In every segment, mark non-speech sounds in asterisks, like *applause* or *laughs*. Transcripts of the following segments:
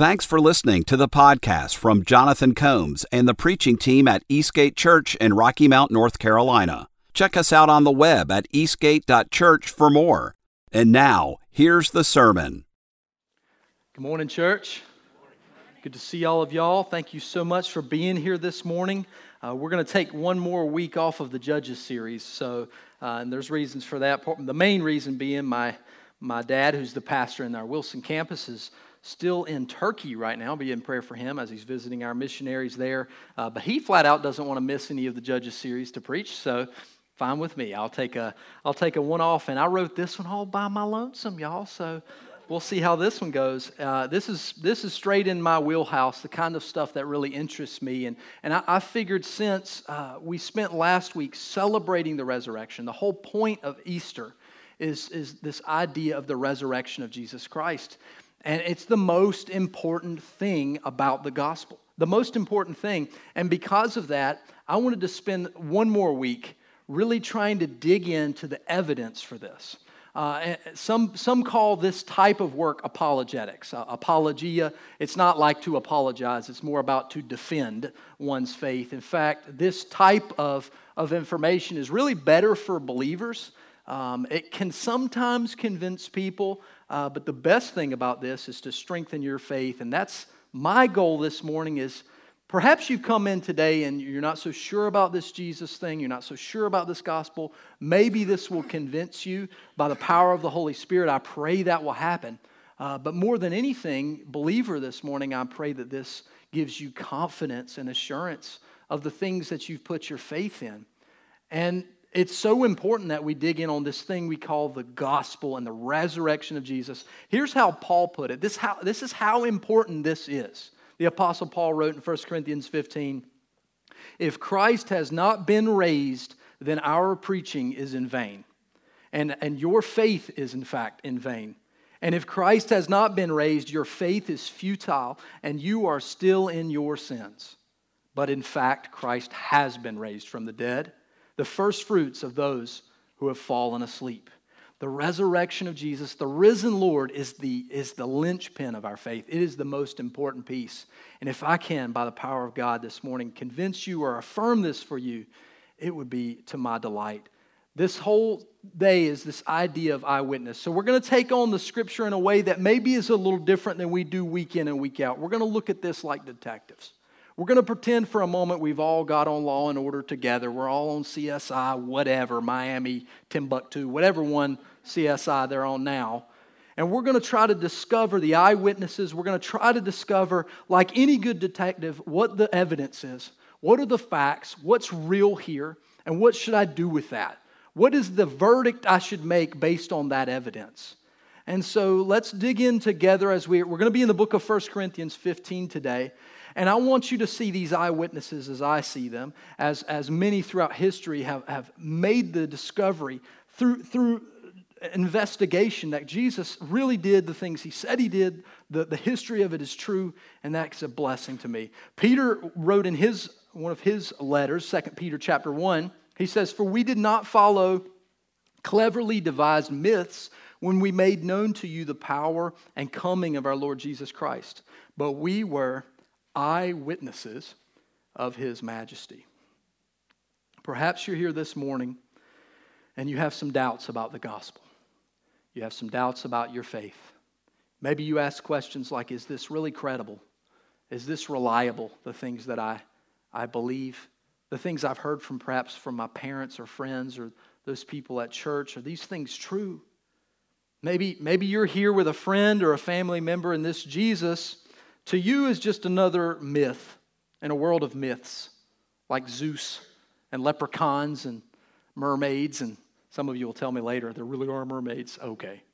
Thanks for listening to the podcast from Jonathan Combs and the preaching team at Eastgate Church in Rocky Mount, North Carolina. Check us out on the web at eastgate.church for more. And now, here's the sermon. Good morning, church. Good to see all of y'all. Thank you so much for being here this morning. Uh, we're going to take one more week off of the Judges series. So, uh, and there's reasons for that. The main reason being my my dad, who's the pastor in our Wilson campus, is still in Turkey right now. Be in prayer for him as he's visiting our missionaries there. Uh, but he flat out doesn't want to miss any of the Judges series to preach. So fine with me. I'll take a I'll take a one off, and I wrote this one all by my lonesome, y'all. So we'll see how this one goes. Uh, this is this is straight in my wheelhouse, the kind of stuff that really interests me. And and I, I figured since uh, we spent last week celebrating the resurrection, the whole point of Easter is is this idea of the resurrection of Jesus Christ. And it's the most important thing about the gospel. The most important thing. And because of that, I wanted to spend one more week really trying to dig into the evidence for this. Uh, some, some call this type of work apologetics. Uh, apologia, it's not like to apologize, it's more about to defend one's faith. In fact, this type of, of information is really better for believers. Um, it can sometimes convince people, uh, but the best thing about this is to strengthen your faith. And that's my goal this morning is perhaps you've come in today and you're not so sure about this Jesus thing, you're not so sure about this gospel. Maybe this will convince you by the power of the Holy Spirit. I pray that will happen. Uh, but more than anything, believer this morning, I pray that this gives you confidence and assurance of the things that you've put your faith in. And it's so important that we dig in on this thing we call the gospel and the resurrection of Jesus. Here's how Paul put it this, how, this is how important this is. The Apostle Paul wrote in 1 Corinthians 15 If Christ has not been raised, then our preaching is in vain, and, and your faith is, in fact, in vain. And if Christ has not been raised, your faith is futile, and you are still in your sins. But in fact, Christ has been raised from the dead the first fruits of those who have fallen asleep. The resurrection of Jesus, the risen Lord, is the, is the linchpin of our faith. It is the most important piece. And if I can, by the power of God this morning, convince you or affirm this for you, it would be to my delight. This whole day is this idea of eyewitness. So we're going to take on the scripture in a way that maybe is a little different than we do week in and week out. We're going to look at this like detectives. We're going to pretend for a moment we've all got on law and order together. We're all on CSI, whatever, Miami, Timbuktu, whatever one CSI they're on now. And we're going to try to discover the eyewitnesses. We're going to try to discover, like any good detective, what the evidence is. What are the facts? What's real here? And what should I do with that? What is the verdict I should make based on that evidence? And so let's dig in together as we, we're going to be in the book of 1 Corinthians 15 today. And I want you to see these eyewitnesses as I see them, as, as many throughout history have, have made the discovery through, through investigation that Jesus really did the things he said he did. The, the history of it is true, and that's a blessing to me. Peter wrote in his one of his letters, 2 Peter chapter 1, he says, For we did not follow cleverly devised myths when we made known to you the power and coming of our Lord Jesus Christ, but we were eyewitnesses of his majesty. Perhaps you're here this morning and you have some doubts about the gospel. You have some doubts about your faith. Maybe you ask questions like Is this really credible? Is this reliable? The things that I, I believe, the things I've heard from perhaps from my parents or friends or those people at church, are these things true? Maybe, maybe you're here with a friend or a family member, and this Jesus to you is just another myth in a world of myths, like Zeus and leprechauns and mermaids. And some of you will tell me later there really are mermaids. Okay.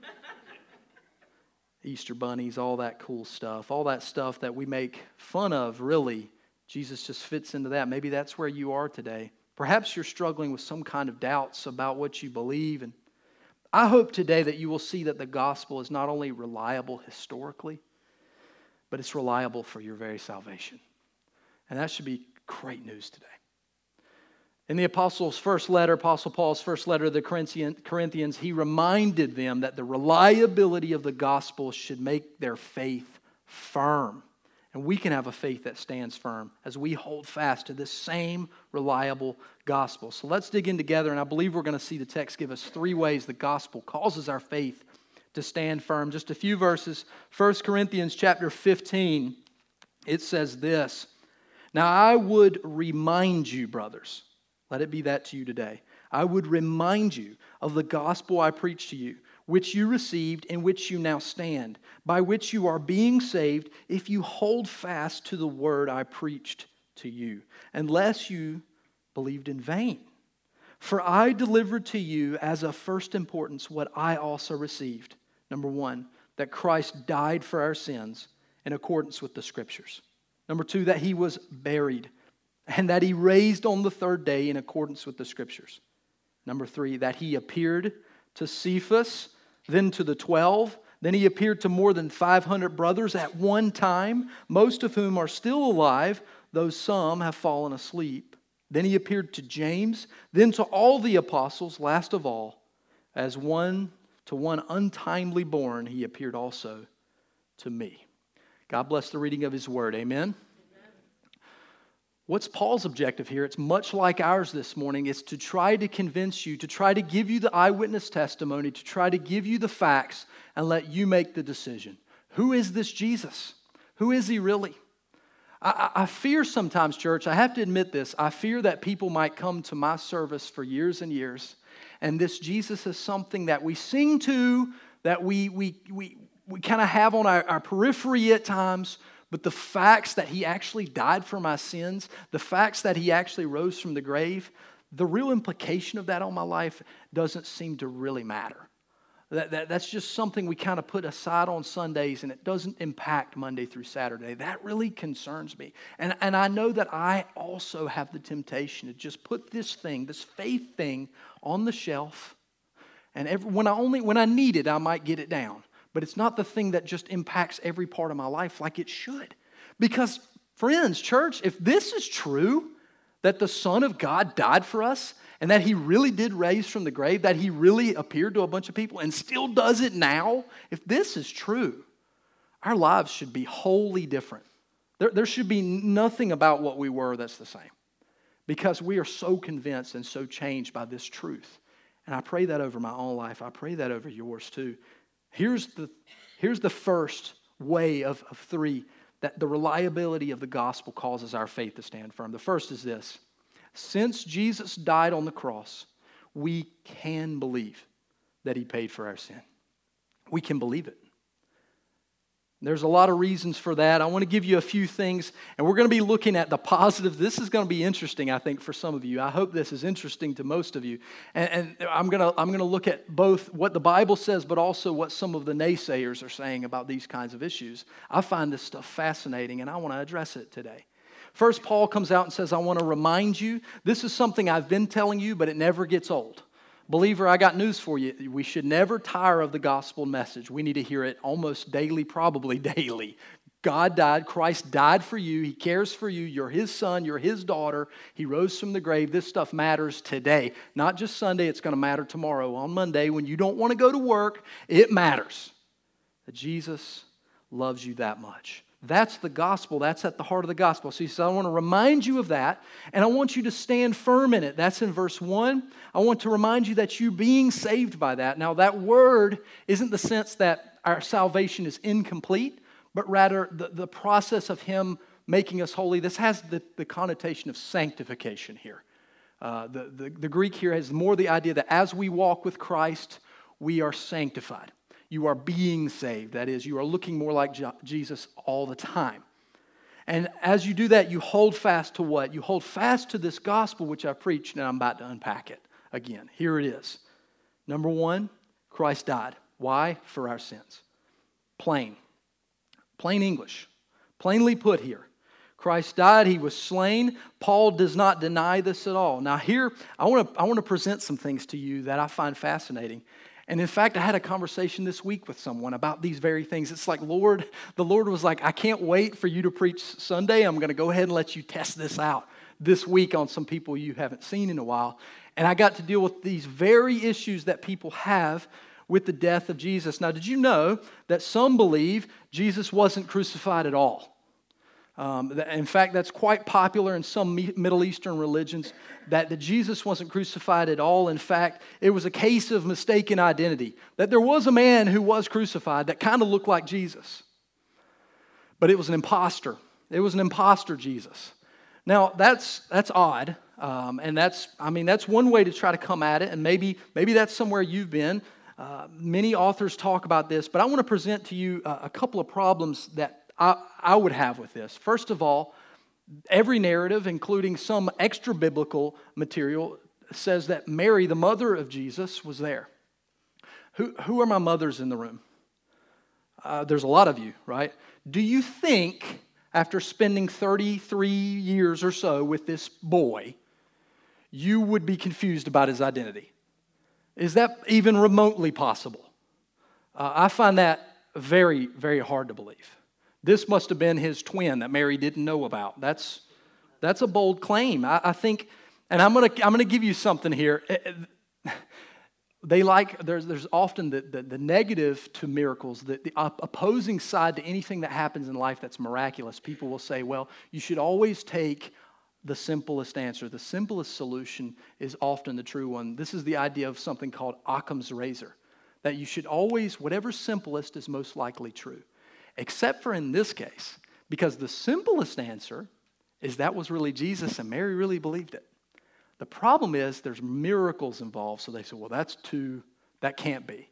*laughs* Easter bunnies, all that cool stuff, all that stuff that we make fun of, really. Jesus just fits into that. Maybe that's where you are today. Perhaps you're struggling with some kind of doubts about what you believe. And I hope today that you will see that the gospel is not only reliable historically, but it's reliable for your very salvation. And that should be great news today. In the apostles' first letter, Apostle Paul's first letter to the Corinthians, he reminded them that the reliability of the gospel should make their faith firm. And we can have a faith that stands firm as we hold fast to this same reliable gospel. So let's dig in together, and I believe we're going to see the text give us three ways the gospel causes our faith to stand firm. Just a few verses. 1 Corinthians chapter 15, it says this Now I would remind you, brothers, let it be that to you today. I would remind you of the gospel I preached to you which you received, in which you now stand, by which you are being saved, if you hold fast to the word I preached to you, unless you believed in vain. For I delivered to you as of first importance what I also received. Number one, that Christ died for our sins in accordance with the scriptures. Number two, that he was buried and that he raised on the third day in accordance with the scriptures. Number three, that he appeared to Cephas then to the 12. Then he appeared to more than 500 brothers at one time, most of whom are still alive, though some have fallen asleep. Then he appeared to James, then to all the apostles, last of all, as one to one untimely born, he appeared also to me. God bless the reading of his word. Amen. What's Paul's objective here? It's much like ours this morning. It's to try to convince you, to try to give you the eyewitness testimony, to try to give you the facts and let you make the decision. Who is this Jesus? Who is he really? I, I, fear sometimes, church, I have to admit this, I fear that people might come to my service for years and years, and this Jesus is something that we sing to, that we, we, we, we kind of have on our, our periphery at times, but the facts that he actually died for my sins, the facts that he actually rose from the grave, the real implication of that on my life doesn't seem to really matter. That, that, that's just something we kind of put aside on Sundays and it doesn't impact Monday through Saturday. That really concerns me. And, and I know that I also have the temptation to just put this thing, this faith thing, on the shelf. And every, when, I only, when I need it, I might get it down but it's not the thing that just impacts every part of my life like it should. Because, friends, church, if this is true, that the Son of God died for us, and that he really did raise from the grave, that he really appeared to a bunch of people and still does it now, if this is true, our lives should be wholly different. There, there should be nothing about what we were that's the same because we are so convinced and so changed by this truth. And I pray that over my own life. I pray that over yours too. Here's the, here's the first way of, of three that the reliability of the gospel causes our faith to stand firm. The first is this since Jesus died on the cross, we can believe that he paid for our sin. We can believe it. There's a lot of reasons for that. I want to give you a few things, and we're going to be looking at the positive. This is going to be interesting, I think, for some of you. I hope this is interesting to most of you. And, and I'm, going to, I'm going to look at both what the Bible says, but also what some of the naysayers are saying about these kinds of issues. I find this stuff fascinating, and I want to address it today. First, Paul comes out and says, I want to remind you this is something I've been telling you, but it never gets old. Believer, I got news for you. We should never tire of the gospel message. We need to hear it almost daily, probably *laughs* daily. God died, Christ died for you, He cares for you, you're His son, you're His daughter, He rose from the grave. This stuff matters today, not just Sunday, it's going to matter tomorrow. On Monday, when you don't want to go to work, it matters that Jesus loves you that much. That's the gospel. That's at the heart of the gospel. So he says, I want to remind you of that, and I want you to stand firm in it. That's in verse 1. I want to remind you that you're being saved by that. Now, that word isn't the sense that our salvation is incomplete, but rather the, the process of him making us holy. This has the, the connotation of sanctification here. Uh, the, the, the Greek here has more the idea that as we walk with Christ, we are sanctified. You are being saved. That is, you are looking more like Jesus all the time. And as you do that, you hold fast to what? You hold fast to this gospel which I preached, and I'm about to unpack it again. Here it is. Number one, Christ died. Why? For our sins. Plain. Plain English. Plainly put here. Christ died, he was slain. Paul does not deny this at all. Now, here, I want to I want to present some things to you that I find fascinating. And in fact, I had a conversation this week with someone about these very things. It's like, Lord, the Lord was like, I can't wait for you to preach Sunday. I'm going to go ahead and let you test this out this week on some people you haven't seen in a while. And I got to deal with these very issues that people have with the death of Jesus. Now, did you know that some believe Jesus wasn't crucified at all? Um, in fact, that's quite popular in some Middle Eastern religions that, Jesus wasn't crucified at all. In fact, it was a case of mistaken identity, that there was a man who was crucified that kind of looked like Jesus, but it was an impostor. It was an impostor Jesus. Now, that's, that's odd. Um, and that's, I mean, that's one way to try to come at it. And maybe, maybe that's somewhere you've been. Uh, many authors talk about this, but I want to present to you a, a couple of problems that I, I would have with this. First of all, every narrative, including some extra biblical material, says that Mary, the mother of Jesus, was there. Who, who are my mothers in the room? Uh, there's a lot of you, right? Do you think, after spending 33 years or so with this boy, you would be confused about his identity? Is that even remotely possible? Uh, I find that very, very hard to believe. This must have been his twin that Mary didn't know about. That's, that's a bold claim. I, I think, and I'm going to I'm to give you something here. Eh, eh, they like, there's, there's often the, the, the negative to miracles, the, the opposing side to anything that happens in life that's miraculous. People will say, well, you should always take the simplest answer. The simplest solution is often the true one. This is the idea of something called Occam's razor, that you should always, whatever simplest is most likely true except for in this case, because the simplest answer is that was really Jesus and Mary really believed it. The problem is there's miracles involved, so they say, well, that's too, that can't be.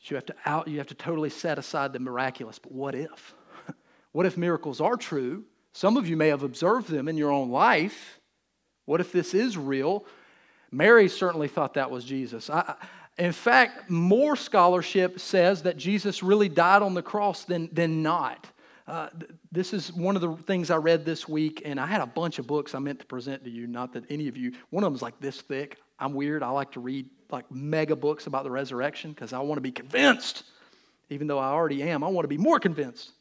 So you have to out, you have to totally set aside the miraculous. But what if? *laughs* what if miracles are true? Some of you may have observed them in your own life. What if this is real? Mary certainly thought that was Jesus. I, in fact, more scholarship says that Jesus really died on the cross than, than not. Uh, this is one of the things I read this week, and I had a bunch of books I meant to present to you. Not that any of you, one of them is like this thick. I'm weird. I like to read like mega books about the resurrection because I want to be convinced. Even though I already am, I want to be more convinced.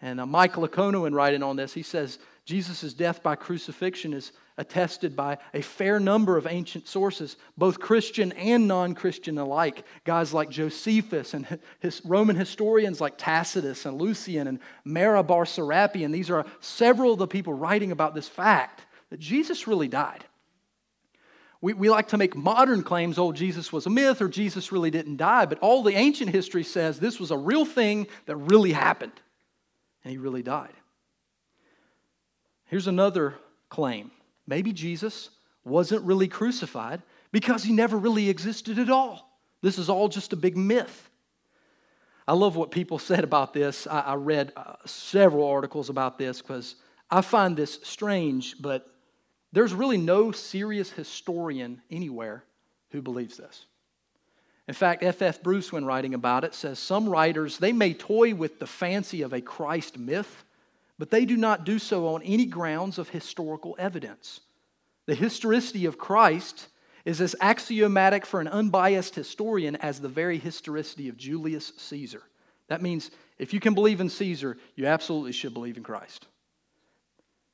And uh, Mike Licona, in writing on this, he says Jesus' death by crucifixion is attested by a fair number of ancient sources, both Christian and non Christian alike. Guys like Josephus and his Roman historians like Tacitus and Lucian and Mara bar Serapion. These are several of the people writing about this fact that Jesus really died. We, we like to make modern claims, oh, Jesus was a myth or Jesus really didn't die, but all the ancient history says this was a real thing that really happened, and he really died. Here's another claim Maybe Jesus wasn't really crucified because he never really existed at all. This is all just a big myth. I love what people *laughs* said about this. I, I read uh, several articles about this because I find this strange, but there's really no serious historian anywhere who believes this. In fact, F.F. F. Bruce, when writing about it, says some writers, they may toy with the fancy of a Christ myth, but they do not do so on any grounds of historical evidence. The historicity of Christ is as axiomatic for an unbiased historian as the very historicity of Julius Caesar. That means if you can believe in Caesar, you absolutely should believe in Christ.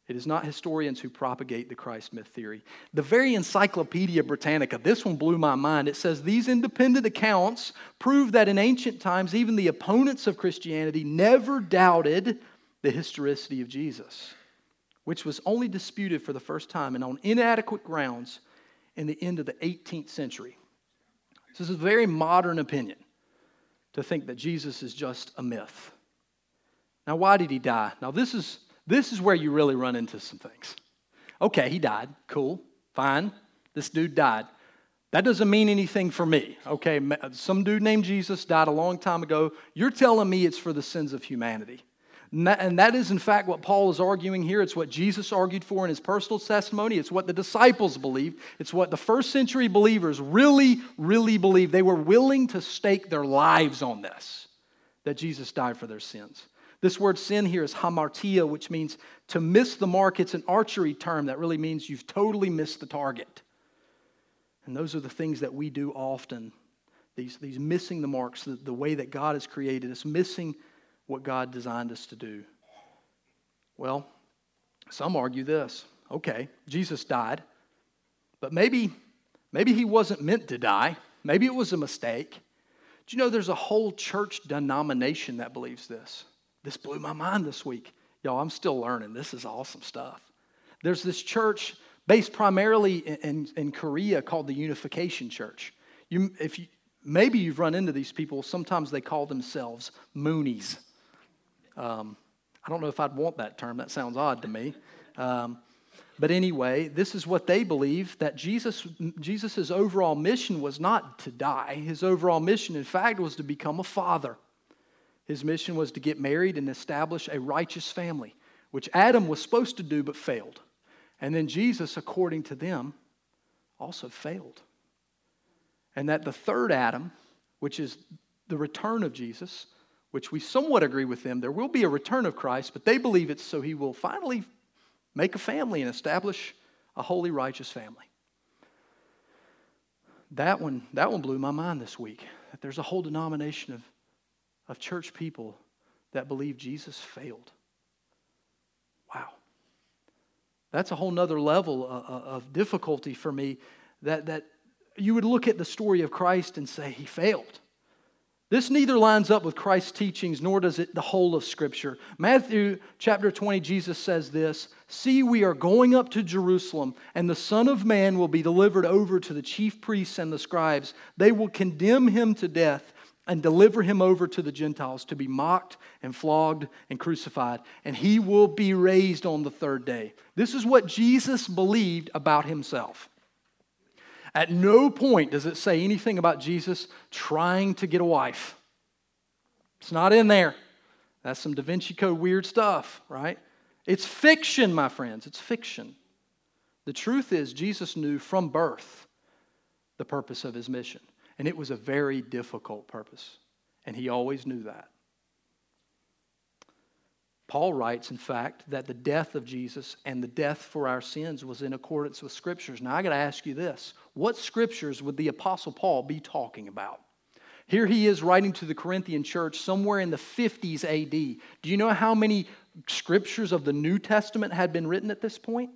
It is not historians who propagate the Christ myth theory. The very Encyclopedia Britannica, this one blew my mind. It says these independent accounts prove that in ancient times, even the opponents of Christianity never doubted the historicity of Jesus, which was only disputed for the first time and on inadequate grounds in the end of the 18th century. So, This is a very modern opinion to think that Jesus is just a myth. Now, why did he die? Now, this is, this is where you really run into some things. Okay, he died. Cool. Fine. This dude died. That doesn't mean anything for me. Okay, some dude named Jesus died a long time ago. You're telling me it's for the sins of humanity. And that is, in fact, what Paul is arguing here. It's what Jesus argued for in his personal testimony. It's what the disciples believed. It's what the first century believers really, really believed. They were willing to stake their lives on this that Jesus died for their sins. This word sin here is hamartia, which means to miss the mark. It's an archery term that really means you've totally missed the target. And those are the things that we do often. These, these missing the marks, the, the way that God has created us, missing what God designed us to do? Well, some argue this. Okay, Jesus died, but maybe maybe he wasn't meant to die. Maybe it was a mistake. Do you know there's a whole church denomination that believes this? This blew my mind this week. Y'all, I'm still learning. This is awesome stuff. There's this church based primarily in, in, in Korea called the Unification Church. You, if you, maybe you've run into these people. Sometimes they call themselves Moonies. Um, I don't know if I'd want that term. That sounds odd to me. Um, but anyway, this is what they believe that Jesus Jesus's overall mission was not to die. His overall mission, in fact, was to become a father. His mission was to get married and establish a righteous family, which Adam was supposed to do but failed. And then Jesus, according to them, also failed. And that the third Adam, which is the return of Jesus, which we somewhat agree with them, there will be a return of Christ, but they believe it's so he will finally make a family and establish a holy, righteous family. That one, that one blew my mind this week. That there's a whole denomination of, of church people that believe Jesus failed. Wow. That's a whole nother level of, of difficulty for me that, that you would look at the story of Christ and say, He failed. This neither lines up with Christ's teachings nor does it the whole of Scripture. Matthew chapter 20, Jesus says this See, we are going up to Jerusalem, and the Son of Man will be delivered over to the chief priests and the scribes. They will condemn him to death and deliver him over to the Gentiles to be mocked and flogged and crucified, and he will be raised on the third day. This is what Jesus believed about himself. At no point does it say anything about Jesus trying to get a wife. It's not in there. That's some Da Vinci Code weird stuff, right? It's fiction, my friends. It's fiction. The truth is, Jesus knew from birth the purpose of his mission, and it was a very difficult purpose, and he always knew that. Paul writes, in fact, that the death of Jesus and the death for our sins was in accordance with scriptures. Now, I got to ask you this what scriptures would the Apostle Paul be talking about? Here he is writing to the Corinthian church somewhere in the 50s AD. Do you know how many scriptures of the New Testament had been written at this point?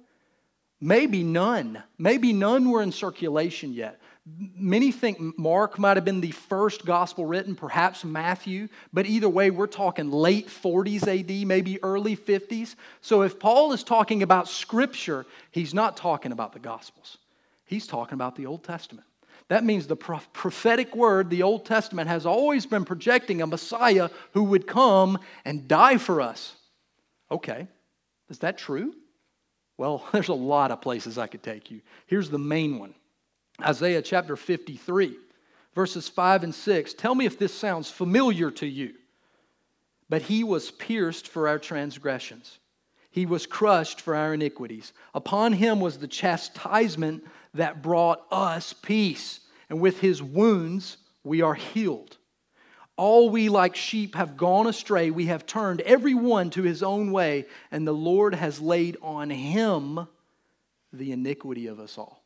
Maybe none. Maybe none were in circulation yet. Many think Mark might have been the first gospel written, perhaps Matthew, but either way, we're talking late 40s AD, maybe early 50s. So if Paul is talking about scripture, he's not talking about the gospels, he's talking about the Old Testament. That means the prophetic word, the Old Testament, has always been projecting a Messiah who would come and die for us. Okay, is that true? Well, *laughs* there's a lot of places I could take you. Here's the main one Isaiah chapter 53, verses 5 and 6. Tell me if this sounds familiar to you. But he was pierced for our transgressions, he was crushed for our iniquities. Upon him was the chastisement that brought us peace, and with his wounds we are healed. All we like sheep have gone astray. We have turned every one to his own way, and the Lord has laid on him the iniquity of us all.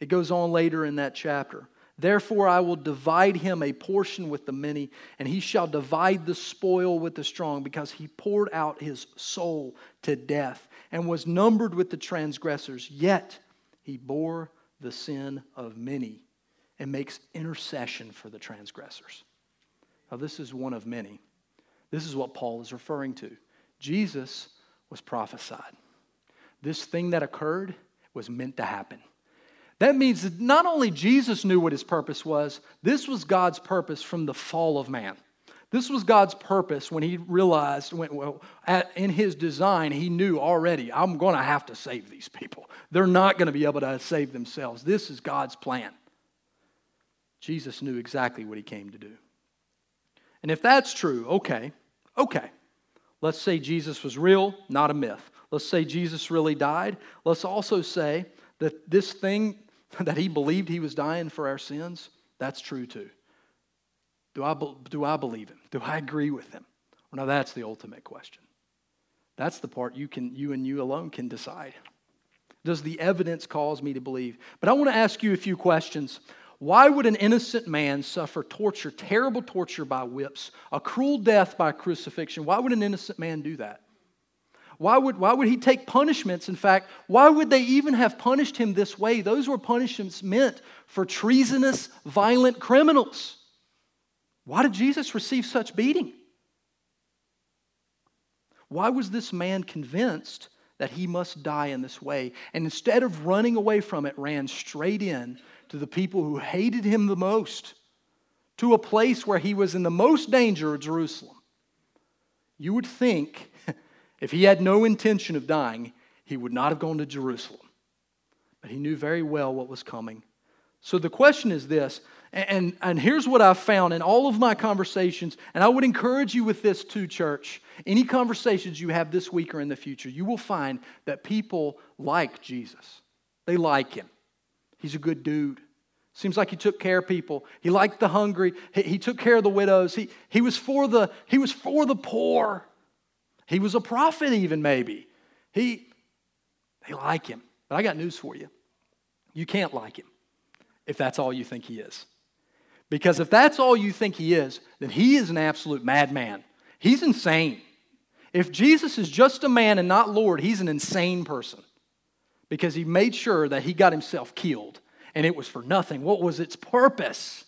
It goes on later in that chapter. Therefore, I will divide him a portion with the many, and he shall divide the spoil with the strong, because he poured out his soul to death and was numbered with the transgressors. Yet he bore the sin of many and makes intercession for the transgressors. Now, this is one of many. This is what Paul is referring to. Jesus was prophesied. This thing that occurred was meant to happen. That means that not only Jesus knew what his purpose was, this was God's purpose from the fall of man. This was God's purpose when he realized, when, well, at, in his design, he knew already, I'm going to have to save these people. They're not going to be able to save themselves. This is God's plan. Jesus knew exactly what he came to do. And if that's true, okay, okay. Let's say Jesus was real, not a myth. Let's say Jesus really died. Let's also say that this thing *laughs* that he believed he was dying for our sins, that's true too. Do I, do I believe him? Do I agree with him? Well, now that's the ultimate question. That's the part you can you and you alone can decide. Does the evidence cause me to believe? But I want to ask you a few questions. Why would an innocent man suffer torture, terrible torture by whips, a cruel death by crucifixion? Why would an innocent man do that? Why would, why would he take punishments? In fact, why would they even have punished him this way? Those were punishments meant for treasonous, violent criminals. Why did Jesus receive such beating? Why was this man convinced that he must die in this way? And instead of running away from it, ran straight in to the people who hated him the most, to a place where he was in the most danger of Jerusalem. You would think if he had no intention of dying, he would not have gone to Jerusalem. But he knew very well what was coming. So the question is this, and, and here's what I've found in all of my conversations, and I would encourage you with this too, church. Any conversations you have this week or in the future, you will find that people like Jesus. They like him. He's a good dude. Seems like he took care of people. He liked the hungry. He, he took care of the widows. He, he, was for the, he was for the poor. He was a prophet, even maybe. He, they like him. But I got news for you. You can't like him if that's all you think he is. Because if that's all you think he is, then he is an absolute madman. He's insane. If Jesus is just a man and not Lord, he's an insane person because he made sure that he got himself killed and it was for nothing. What was its purpose?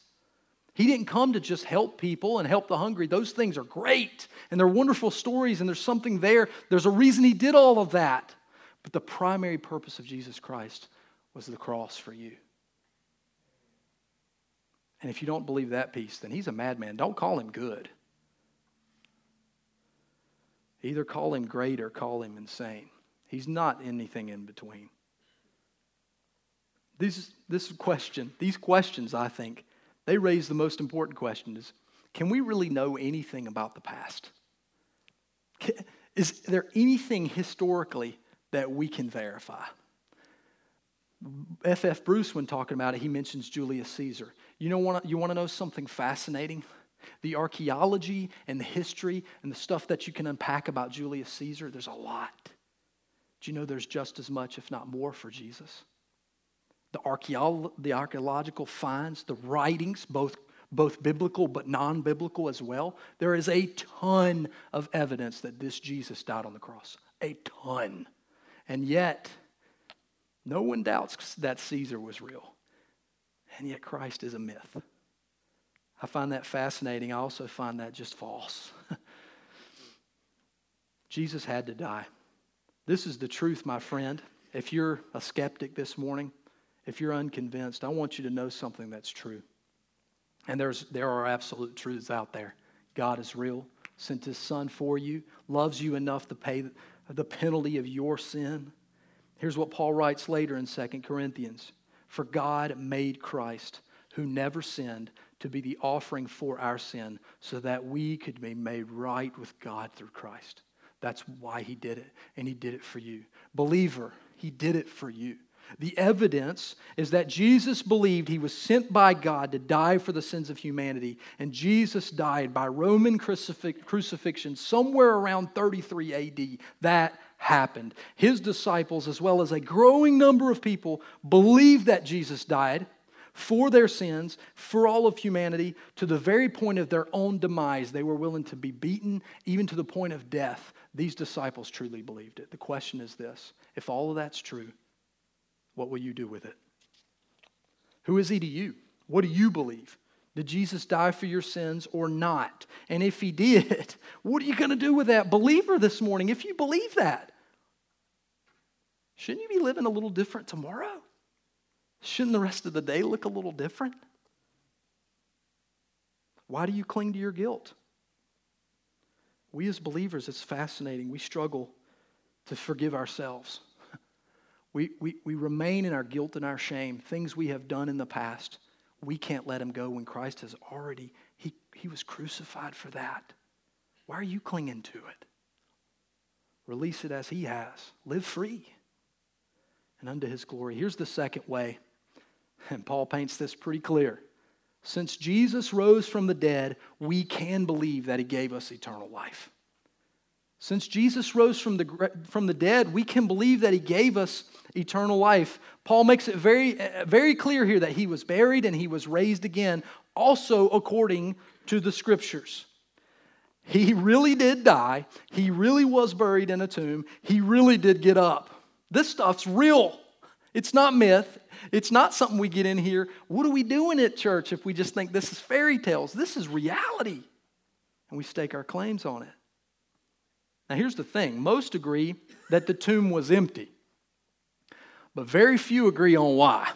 He didn't come to just help people and help the hungry. Those things are great and they're wonderful stories and there's something there. There's a reason he did all of that. But the primary purpose of Jesus Christ was the cross for you. And if you don't believe that piece, then he's a madman. Don't call him good. Either call him great or call him insane. He's not anything in between. This, this question, these questions, I think, they raise the most important question is can we really know anything about the past? Is there anything historically that we can verify? F.F. F. Bruce, when talking about it, he mentions Julius Caesar. You, know, want you want to know something fascinating? The archaeology and the history and the stuff that you can unpack about Julius Caesar, there's a lot. Do you know there's just as much, if not more, for Jesus? The, archeolo- the archaeological finds, the writings, both, both biblical but non biblical as well, there is a ton of evidence that this Jesus died on the cross. A ton. And yet, no one doubts that Caesar was real. And yet, Christ is a myth. I find that fascinating. I also find that just false. *laughs* Jesus had to die. This is the truth, my friend. If you're a skeptic this morning, if you're unconvinced, I want you to know something that's true. And there's, there are absolute truths out there. God is real, sent his son for you, loves you enough to pay the penalty of your sin. Here's what Paul writes later in 2 Corinthians For God made Christ, who never sinned, to be the offering for our sin, so that we could be made right with God through Christ. That's why he did it, and he did it for you. Believer, he did it for you. The evidence is that Jesus believed he was sent by God to die for the sins of humanity, and Jesus died by Roman crucifixion somewhere around 33 AD. That happened. His disciples, as well as a growing number of people, believed that Jesus died for their sins, for all of humanity, to the very point of their own demise. They were willing to be beaten, even to the point of death. These disciples truly believed it. The question is this if all of that's true, what will you do with it? Who is he to you? What do you believe? Did Jesus die for your sins or not? And if he did, *laughs* what are you going to do with that believer this morning if you believe that? Shouldn't you be living a little different tomorrow? Shouldn't the rest of the day look a little different? Why do you cling to your guilt? We as believers, it's fascinating. We struggle to forgive ourselves. We, we, we remain in our guilt and our shame, things we have done in the past. We can't let them go when Christ has already, he, he was crucified for that. Why are you clinging to it? Release it as He has. Live free and unto His glory. Here's the second way, and Paul paints this pretty clear. Since Jesus rose from the dead, we can believe that He gave us eternal life. Since Jesus rose from the, from the dead, we can believe that he gave us eternal life. Paul makes it very, eh, very clear here that he was buried and he was raised again, also according to the scriptures. He really did die. He really was buried in a tomb. He really did get up. This stuff's real. It's not myth. It's not something we get in here. What are we doing at church if we just think this is fairy tales? This is reality. And we stake our claims on it. Now, here's the thing most agree that the tomb was empty, but very few agree on why.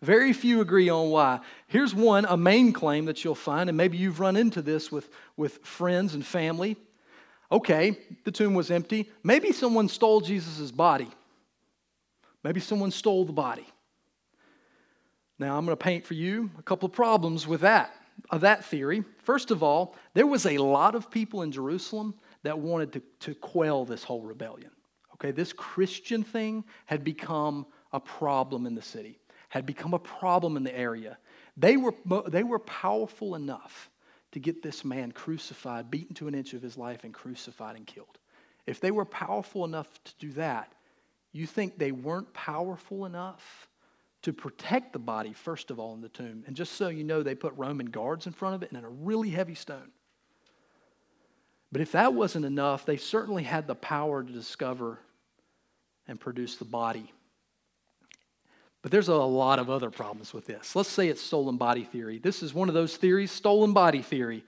Very few agree on why. Here's one, a main claim that you'll find, and maybe you've run into this with, with friends and family. Okay, the tomb was empty. Maybe someone stole Jesus' body. Maybe someone stole the body. Now, I'm going to paint for you a couple of problems with that, of that theory. First of all, there was a lot of people in Jerusalem that wanted to, to quell this whole rebellion. Okay, this Christian thing had become a problem in the city, had become a problem in the area. They were, they were powerful enough to get this man crucified, beaten to an inch of his life, and crucified and killed. If they were powerful enough to do that, you think they weren't powerful enough to protect the body, first of all, in the tomb? And just so you know, they put Roman guards in front of it and a really heavy stone. But if that wasn't enough, they certainly had the power to discover and produce the body. But there's a lot of other problems with this. Let's say it's stolen body theory. This is one of those theories, stolen body theory.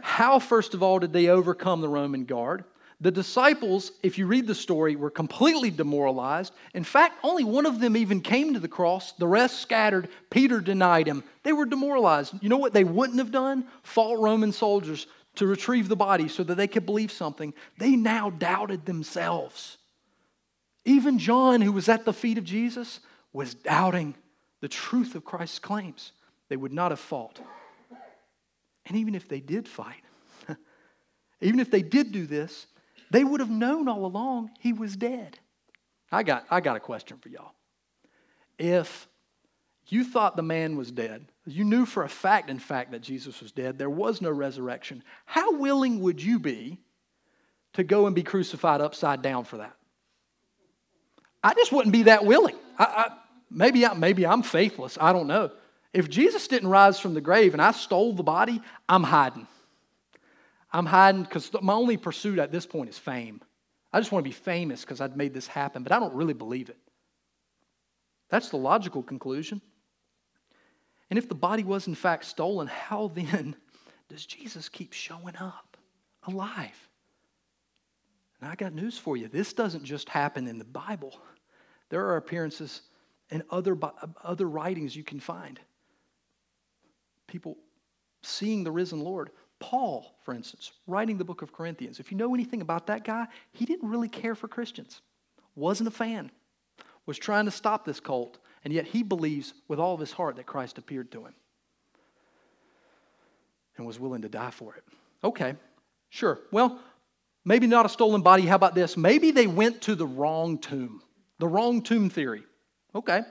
How, first of all, did they overcome the Roman guard? The disciples, if you read the story, were completely demoralized. In fact, only one of them even came to the cross. The rest scattered. Peter denied him. They were demoralized. You know what they wouldn't have done? Fought Roman soldiers to retrieve the body so that they could believe something. They now doubted themselves. Even John, who was at the feet of Jesus, was doubting the truth of Christ's claims. They would not have fought. And even if they did fight, *laughs* even if they did do this, they would have known all along he was dead. I got, I got a question for y'all. If you thought the man was dead, you knew for a fact, in fact, that Jesus was dead, there was no resurrection, how willing would you be to go and be crucified upside down for that? I just wouldn't be that willing. I, I, maybe, I, maybe I'm faithless. I don't know. If Jesus didn't rise from the grave and I stole the body, I'm hiding. I'm hiding because my only pursuit at this point is fame. I just want to be famous because I'd made this happen, but I don't really believe it. That's the logical conclusion. And if the body was in fact stolen, how then *laughs* does Jesus keep showing up alive? And I got news for you. This doesn't just happen in the Bible. There are appearances in other, other writings you can find. People seeing the risen Lord. Paul, for instance, writing the book of Corinthians, if you know anything about that guy, he didn't really care for Christians, wasn't a fan, was trying to stop this cult, and yet he believes with all of his heart that Christ appeared to him and was willing to die for it. Okay, sure. Well, maybe not a stolen body. How about this? Maybe they went to the wrong tomb, the wrong tomb theory. Okay.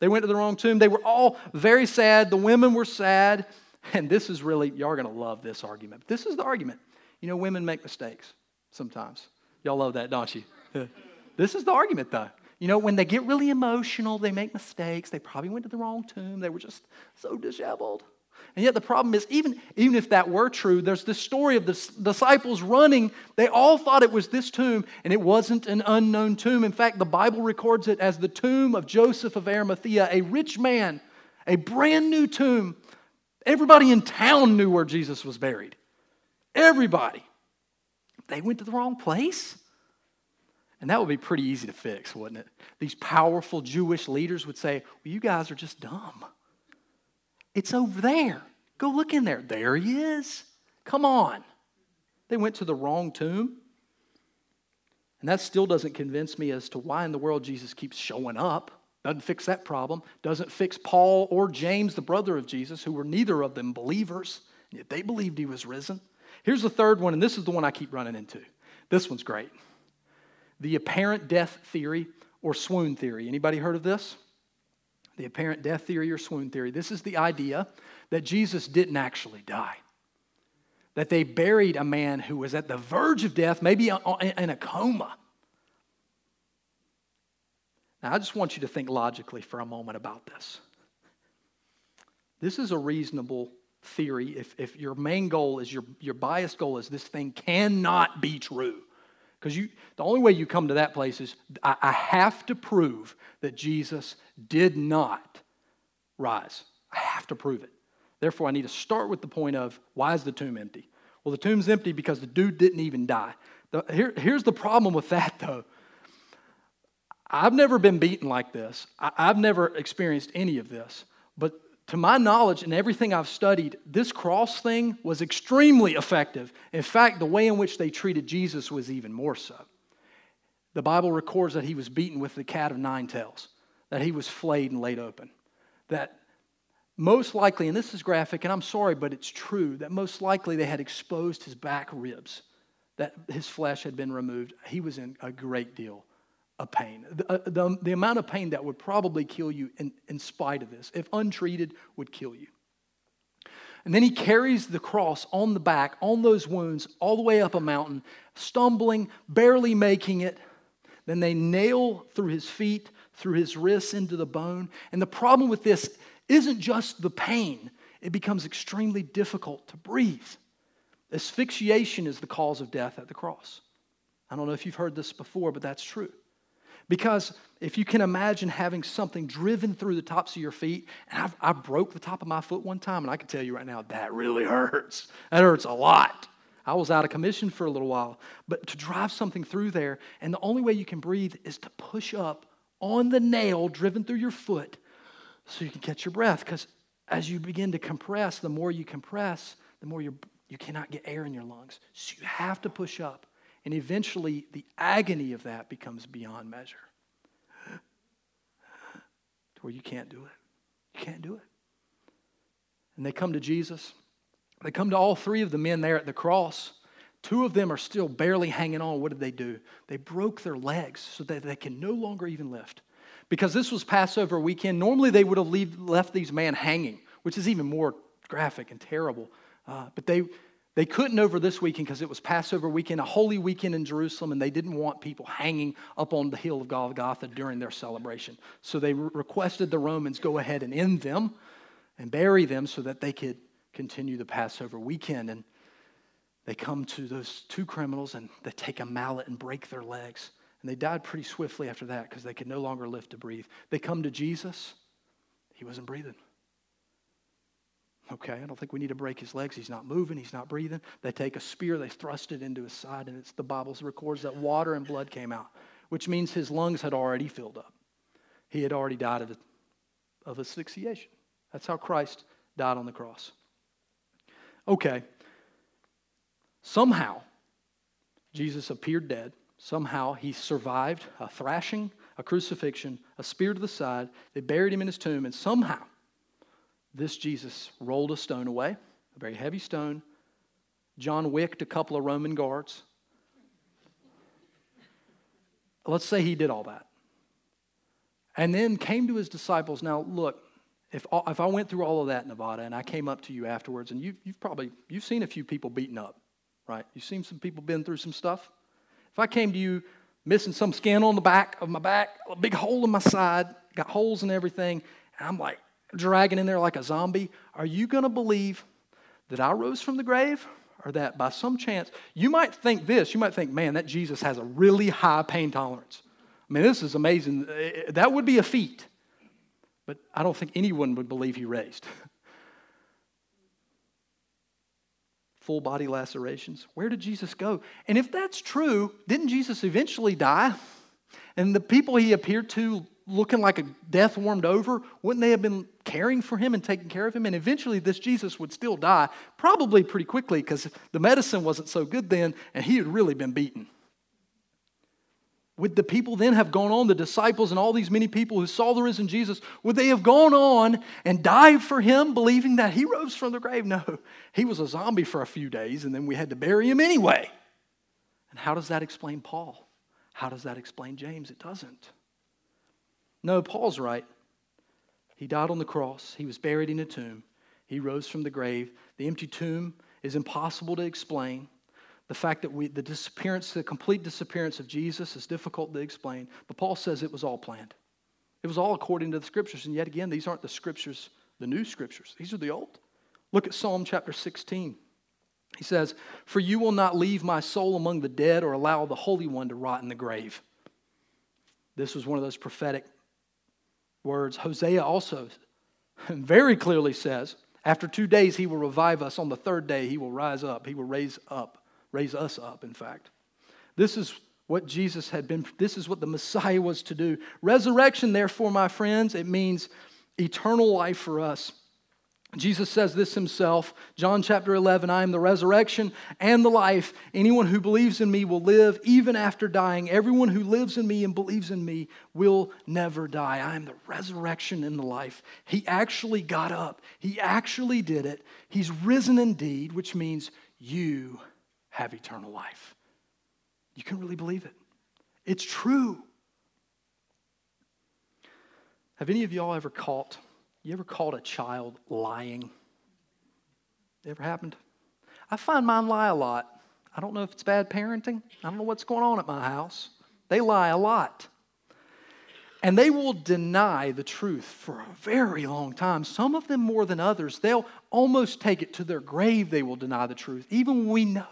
They went to the wrong tomb. They were all very sad. The women were sad. And this is really, y'all are going to love this argument. This is the argument. You know, women make mistakes sometimes. Y'all love that, don't you? *laughs* this is the argument, though. You know, when they get really emotional, they make mistakes. They probably went to the wrong tomb. They were just so disheveled. And yet the problem is, even, even if that were true, there's this story of the disciples running. They all thought it was this tomb, and it wasn't an unknown tomb. In fact, the Bible records it as the tomb of Joseph of Arimathea, a rich man, a brand new tomb Everybody in town knew where Jesus was buried. Everybody. They went to the wrong place. And that would be pretty easy to fix, wouldn't it? These powerful Jewish leaders would say, Well, you guys are just dumb. It's over there. Go look in there. There he is. Come on. They went to the wrong tomb. And that still doesn't convince me as to why in the world Jesus keeps showing up. Doesn't fix that problem. Doesn't fix Paul or James, the brother of Jesus, who were neither of them believers, yet they believed he was risen. Here's the third one, and this is the one I keep running into. This one's great. The apparent death theory or swoon theory. Anybody heard of this? The apparent death theory or swoon theory. This is the idea that Jesus didn't actually die. That they buried a man who was at the verge of death, maybe in a coma now, I just want you to think logically for a moment about this. This is a reasonable theory, if, if your main goal is your, your biased goal is this thing cannot be true, because you the only way you come to that place is I, I have to prove that Jesus did not rise. I have to prove it. Therefore, I need to start with the point of why is the tomb empty? Well, the tomb's empty because the dude didn't even die. The, here, here's the problem with that, though. I've never been beaten like this. I, I've never experienced any of this. But to my knowledge and everything I've studied, this cross thing was extremely effective. In fact, the way in which they treated Jesus was even more so. The Bible records that he was beaten with the cat of nine tails, that he was flayed and laid open, that most likely, and this is graphic, and I'm sorry, but it's true, that most likely they had exposed his back ribs, that his flesh had been removed. He was in a great deal of pain. The, uh, the, the amount of pain that would probably kill you in, in spite of this, if untreated, would kill you. And then he carries the cross on the back, on those wounds, all the way up a mountain, stumbling, barely making it. Then they nail through his feet, through his wrists into the bone. And the problem with this isn't just the pain, it becomes extremely difficult to breathe. Asphyxiation is the cause of death at the cross. I don't know if you've heard this before, but that's true. Because if you can imagine having something driven through the tops of your feet, and I've, I broke the top of my foot one time, and I can tell you right now, that really *laughs* hurts. That hurts a lot. I was out of commission for a little while. But to drive something through there, and the only way you can breathe is to push up on the nail driven through your foot so you can catch your breath. Because as you begin to compress, the more you compress, the more you you cannot get air in your lungs. So you have to push up. And eventually, the agony of that becomes beyond measure to where you can't do it. You can't do it. And they come to Jesus. They come to all three of the men there at the cross. Two of them are still barely hanging on. What did they do? They broke their legs so that they can no longer even lift. Because this was Passover weekend, normally they would have leave, left these men hanging, which is even more graphic and terrible. Uh, but they, they couldn't over this weekend because it was Passover weekend, a holy weekend in Jerusalem, and they didn't want people hanging up on the hill of Golgotha during their celebration. So they re- requested the Romans go ahead and end them and bury them so that they could continue the Passover weekend. And they come to those two criminals and they take a mallet and break their legs. And they died pretty swiftly after that because they could no longer live to breathe. They come to Jesus, he wasn't breathing. Okay, I don't think we need to break his legs. He's not moving, he's not breathing. They take a spear, they thrust it into his side, and it's the Bible records that water and blood came out, which means his lungs had already filled up. He had already died of, of asphyxiation. That's how Christ died on the cross. Okay, somehow Jesus appeared dead. Somehow he survived a thrashing, a crucifixion, a spear to the side. They buried him in his tomb, and somehow this Jesus rolled a stone away, a very heavy stone. John wicked a couple of Roman guards. Let's say he did all that. And then came to his disciples. Now, look, if, if I went through all of that, Nevada, and I came up to you afterwards, and you, you've probably you've seen a few people beaten up, right? You've seen some people been through some stuff. If I came to you missing some skin on the back of my back, a big hole in my side, got holes and everything, and I'm like, dragging in there like a zombie, are you going to believe that I rose from the grave? Or that by some chance, you might think this, you might think, man, that Jesus has a really high pain tolerance. I mean, this is amazing. Eh, eh, that would be a feat. But I don't think anyone would believe he raised. *laughs* Full body lacerations. Where did Jesus go? And if that's true, didn't Jesus eventually die? And the people he appeared to looking like a death warmed over, wouldn't they have been caring for him and taking care of him? And eventually, this Jesus would still die, probably pretty quickly because the medicine wasn't so good then and he had really been beaten. Would the people then have gone on, the disciples and all these many people who saw the risen Jesus, would they have gone on and died for him, believing that he rose from the grave? No, he was a zombie for a few days and then we had to bury him anyway. And how does that explain Paul? How does that explain James? It doesn't. No, Paul's right. He died on the cross, he was buried in a tomb, he rose from the grave. The empty tomb is impossible to explain. The fact that we, the disappearance, the complete disappearance of Jesus is difficult to explain, but Paul says it was all planned. It was all according to the scriptures. And yet again, these aren't the scriptures, the new scriptures. These are the old. Look at Psalm chapter 16. He says, For you will not leave my soul among the dead or allow the Holy One to rot in the grave. This was one of those prophetic words. Hosea also *laughs* very clearly says, After two days he will revive us. On the third day he will rise up. He will raise up, raise us up, in fact. This is what Jesus had been, this is what the Messiah was to do. Resurrection, therefore, my friends, it means eternal life for us. Jesus says this himself, John chapter 11 I am the resurrection and the life. Anyone who believes in me will live even after dying. Everyone who lives in me and believes in me will never die. I am the resurrection and the life. He actually got up, he actually did it. He's risen indeed, which means you have eternal life. You can really believe it. It's true. Have any of y'all ever caught, you ever caught a child lying? Ever happened? I find mine lie a lot. I don't know if it's bad parenting. I don't know what's going on at my house. They lie a lot. And they will deny the truth for a very long time. Some of them more than others. They'll almost take it to their grave, they will deny the truth. Even when we know,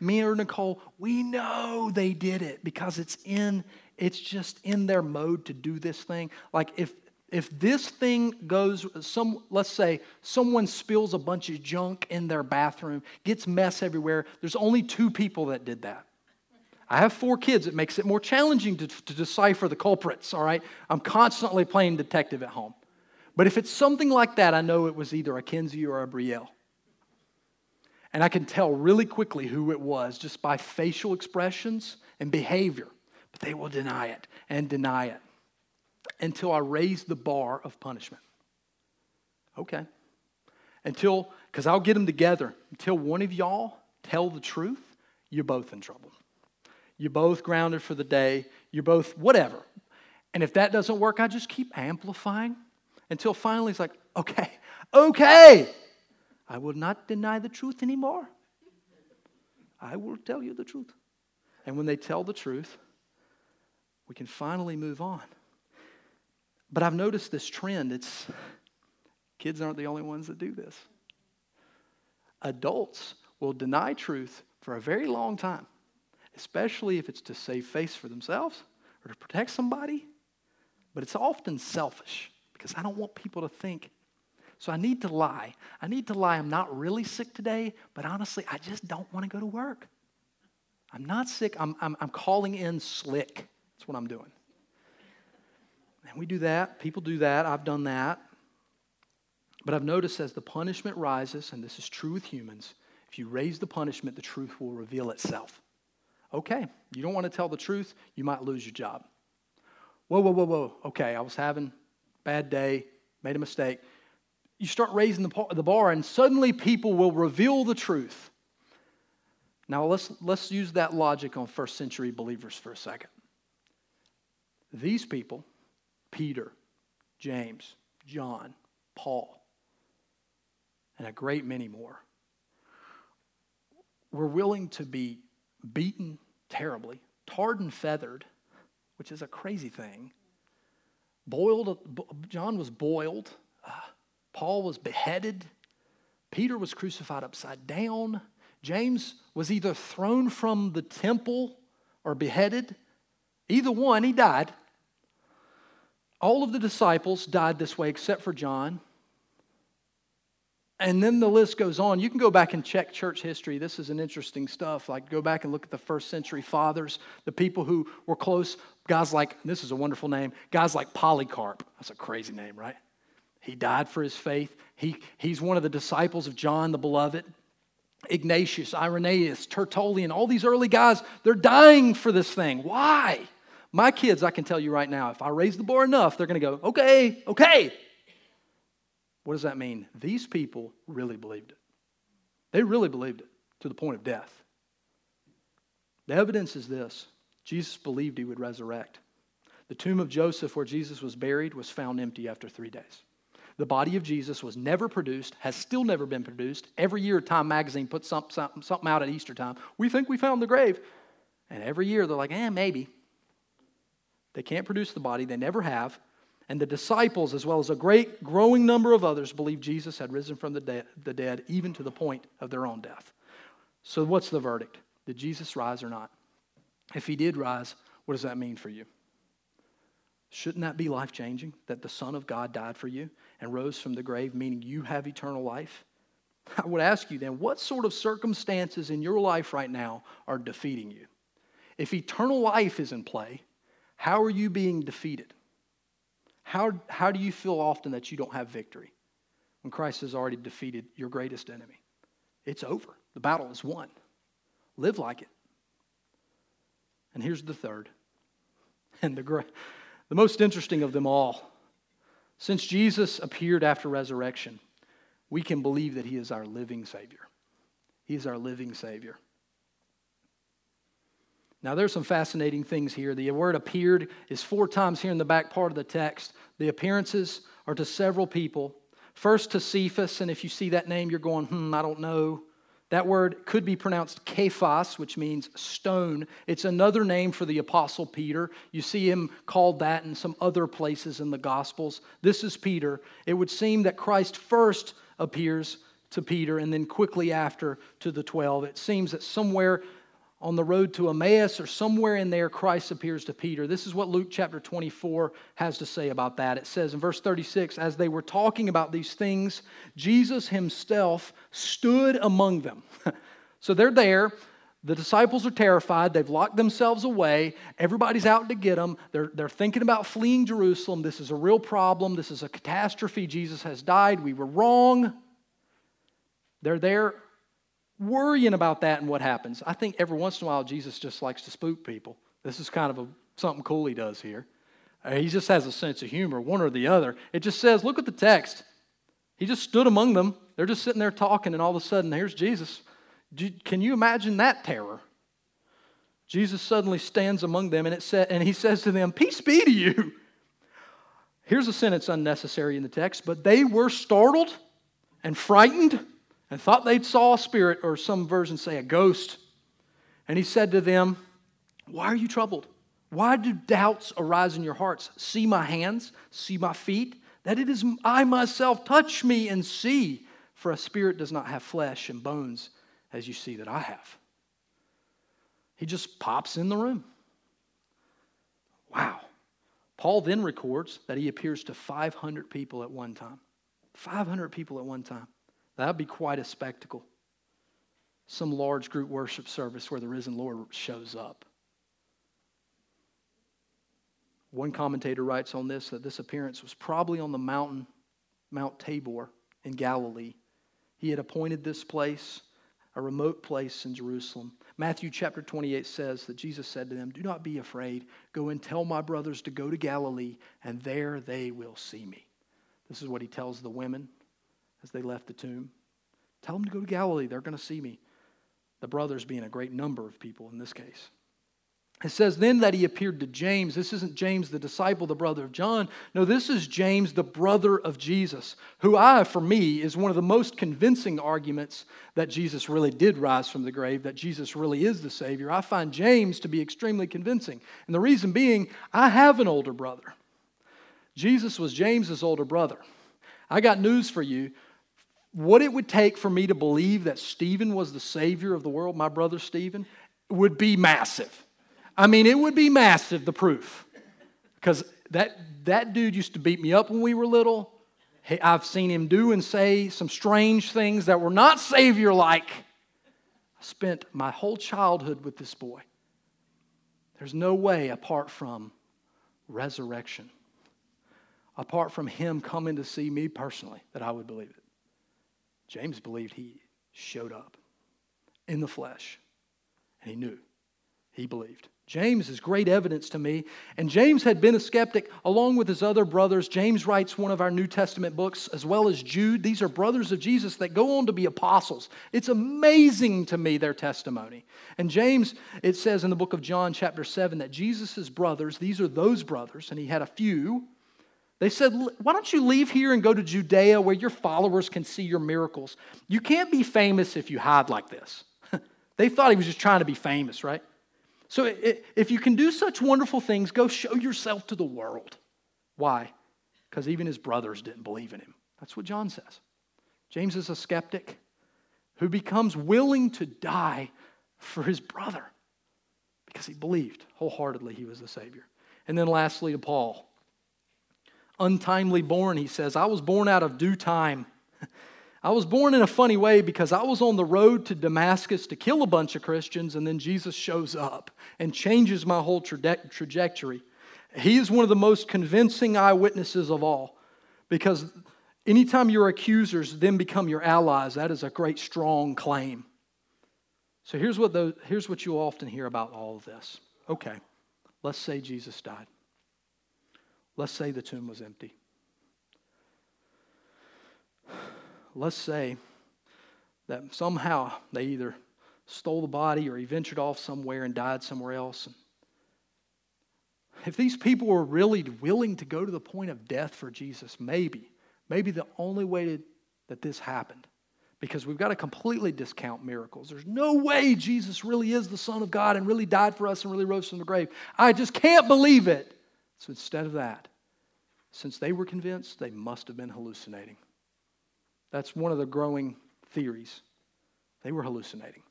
me or Nicole, we know they did it because it's in, it's just in their mode to do this thing. Like if if this thing goes some let's say someone spills a bunch of junk in their bathroom gets mess everywhere there's only two people that did that I have four kids. It makes it more challenging to, to decipher the culprits, all right? I'm constantly playing detective at home. But if it's something like that, I know it was either a Kinsey or a Brielle. And I can tell really quickly who it was just by facial expressions and behavior. But they will deny it and deny it until I raise the bar of punishment. Okay. Until, because I'll get them together. Until one of y'all tell the truth, you're both in trouble. You're both grounded for the day. You're both whatever. And if that doesn't work, I just keep amplifying until finally it's like, okay, okay, I will not deny the truth anymore. I will tell you the truth. And when they tell the truth, we can finally move on. But I've noticed this trend. It's kids aren't the only ones that do this. Adults will deny truth for a very long time especially if it's to save face for themselves or to protect somebody. But it's often selfish because I don't want people to think. So I need to lie. I need to lie. I'm not really sick today, but honestly, I just don't want to go to work. I'm not sick. I'm, I'm, I'm calling in slick. That's what I'm doing. And we do that. People do that. I've done that. But I've noticed as the punishment rises, and this is true with humans, if you raise the punishment, the truth will reveal itself. Okay, you don't want to tell the truth, you might lose your job. Whoa, whoa, whoa, whoa. Okay, I was having bad day, made a mistake. You start raising the, the bar, and suddenly people will reveal the truth. Now, let's, let's use that logic on first century believers for a second. These people, Peter, James, John, Paul, and a great many more, were willing to be beaten terribly, tarred and feathered, which is a crazy thing. Boiled, John was boiled. Uh, Paul was beheaded. Peter was crucified upside down. James was either thrown from the temple or beheaded. Either one, he died. All of the disciples died this way except for John. And then the list goes on. You can go back and check church history. This is an interesting stuff. Like, go back and look at the first century fathers, the people who were close. Guys like, this is a wonderful name, guys like Polycarp. That's a crazy name, right? He died for his faith. He, he's one of the disciples of John the Beloved. Ignatius, Irenaeus, Tertullian, all these early guys, they're dying for this thing. Why? My kids, I can tell you right now, if I raise the bar enough, they're going to go, okay, okay, what does that mean? These people really believed it. They really believed it to the point of death. The evidence is this Jesus believed he would resurrect. The tomb of Joseph, where Jesus was buried, was found empty after three days. The body of Jesus was never produced, has still never been produced. Every year, Time magazine puts something out at Easter time. We think we found the grave. And every year, they're like, eh, maybe. They can't produce the body, they never have. And the disciples, as well as a great growing number of others, believed Jesus had risen from the, de- the dead, even to the point of their own death. So, what's the verdict? Did Jesus rise or not? If he did rise, what does that mean for you? Shouldn't that be life changing? That the Son of God died for you and rose from the grave, meaning you have eternal life? I would ask you then, what sort of circumstances in your life right now are defeating you? If eternal life is in play, how are you being defeated? How, how do you feel often that you don't have victory when Christ has already defeated your greatest enemy? It's over. The battle is won. Live like it. And here's the third, *laughs* and the, the most interesting of them all. Since Jesus appeared after resurrection, we can believe that he is our living Savior. He is our living Savior. Now, there's some fascinating things here. The word appeared is four times here in the back part of the text. The appearances are to several people. First to Cephas, and if you see that name, you're going, hmm, I don't know. That word could be pronounced Kephas, which means stone. It's another name for the Apostle Peter. You see him called that in some other places in the Gospels. This is Peter. It would seem that Christ first appears to Peter and then quickly after to the 12. It seems that somewhere on the road to Emmaus or somewhere in there, Christ appears to Peter. This is what Luke chapter 24 has to say about that. It says in verse 36 As they were talking about these things, Jesus himself stood among them. *laughs* so they're there. The disciples are terrified. They've locked themselves away. Everybody's out to get them. They're, they're thinking about fleeing Jerusalem. This is a real problem. This is a catastrophe. Jesus has died. We were wrong. They're there worrying about that and what happens. I think every once in a while Jesus just likes to spook people. This is kind of a, something cool he does here. Uh, he just has a sense of humor, one or the other. It just says, look at the text. He just stood among them. They're just sitting there talking, and all of a sudden, here's Jesus. Can you imagine that terror? Jesus suddenly stands among them, and, it sa- and he says to them, Peace be to you. Here's a sentence unnecessary in the text, but they were startled and frightened and thought they'd saw a spirit, or some versions say a ghost. And he said to them, Why are you troubled? Why do doubts arise in your hearts? See my hands, see my feet, that it is I myself. Touch me and see, for a spirit does not have flesh and bones as you see that I have. He just pops in the room. Wow. Paul then records that he appears to 500 people at one time. 500 people at one time. That would be quite a spectacle. Some large group worship service where the risen Lord shows up. One commentator writes on this that this appearance was probably on the mountain, Mount Tabor in Galilee. He had appointed this place, a remote place in Jerusalem. Matthew chapter 28 says that Jesus said to them, Do not be afraid. Go and tell my brothers to go to Galilee, and there they will see me. This is what he tells the women as they left the tomb. Tell them to go to Galilee. They're going to see me. The brothers being a great number of people in this case. It says then that he appeared to James. This isn't James, the disciple, the brother of John. No, this is James, the brother of Jesus, who I, for me, is one of the most convincing arguments that Jesus really did rise from the grave, that Jesus really is the Savior. I find James to be extremely convincing. And the reason being, I have an older brother. Jesus was James's older brother. I got news for you what it would take for me to believe that Stephen was the Savior of the world, my brother Stephen, would be massive. I mean, it would be massive, the proof. Because that, that dude used to beat me up when we were little. I've seen him do and say some strange things that were not Savior like. I spent my whole childhood with this boy. There's no way apart from resurrection, apart from him coming to see me personally, that I would believe it. James believed he showed up in the flesh, and he knew. He believed. James is great evidence to me. And James had been a skeptic along with his other brothers. James writes one of our New Testament books, as well as Jude. These are brothers of Jesus that go on to be apostles. It's amazing to me, their testimony. And James, it says in the book of John, chapter 7, that Jesus' brothers, these are those brothers, and he had a few, they said, Why don't you leave here and go to Judea where your followers can see your miracles? You can't be famous if you hide like this. *laughs* they thought he was just trying to be famous, right? So if you can do such wonderful things, go show yourself to the world. Why? because even his brothers didn't believe in him. That's what John says. James is a skeptic who becomes willing to die for his brother because he believed wholeheartedly he was the Savior. And then lastly, to Paul. Untimely born, he says, I was born out of due time. *laughs* I was born in a funny way because I was on the road to Damascus to kill a bunch of Christians, and then Jesus shows up and changes my whole traje- trajectory. He is one of the most convincing eyewitnesses of all because anytime your accusers then become your allies, that is a great, strong claim. So here's what, those, here's what you often hear about all of this. Okay, let's say Jesus died. Let's say the tomb was empty. let's say that somehow they either stole the body or he ventured off somewhere and died somewhere else. If these people were really willing to go to the point of death for Jesus, maybe, maybe the only way to, that this happened, because we've got to completely discount miracles. There's no way Jesus really is the Son of God and really died for us and really rose from the grave. I just can't believe it. So instead of that, since they were convinced, they must have been hallucinating. That's one of the growing theories. They were hallucinating.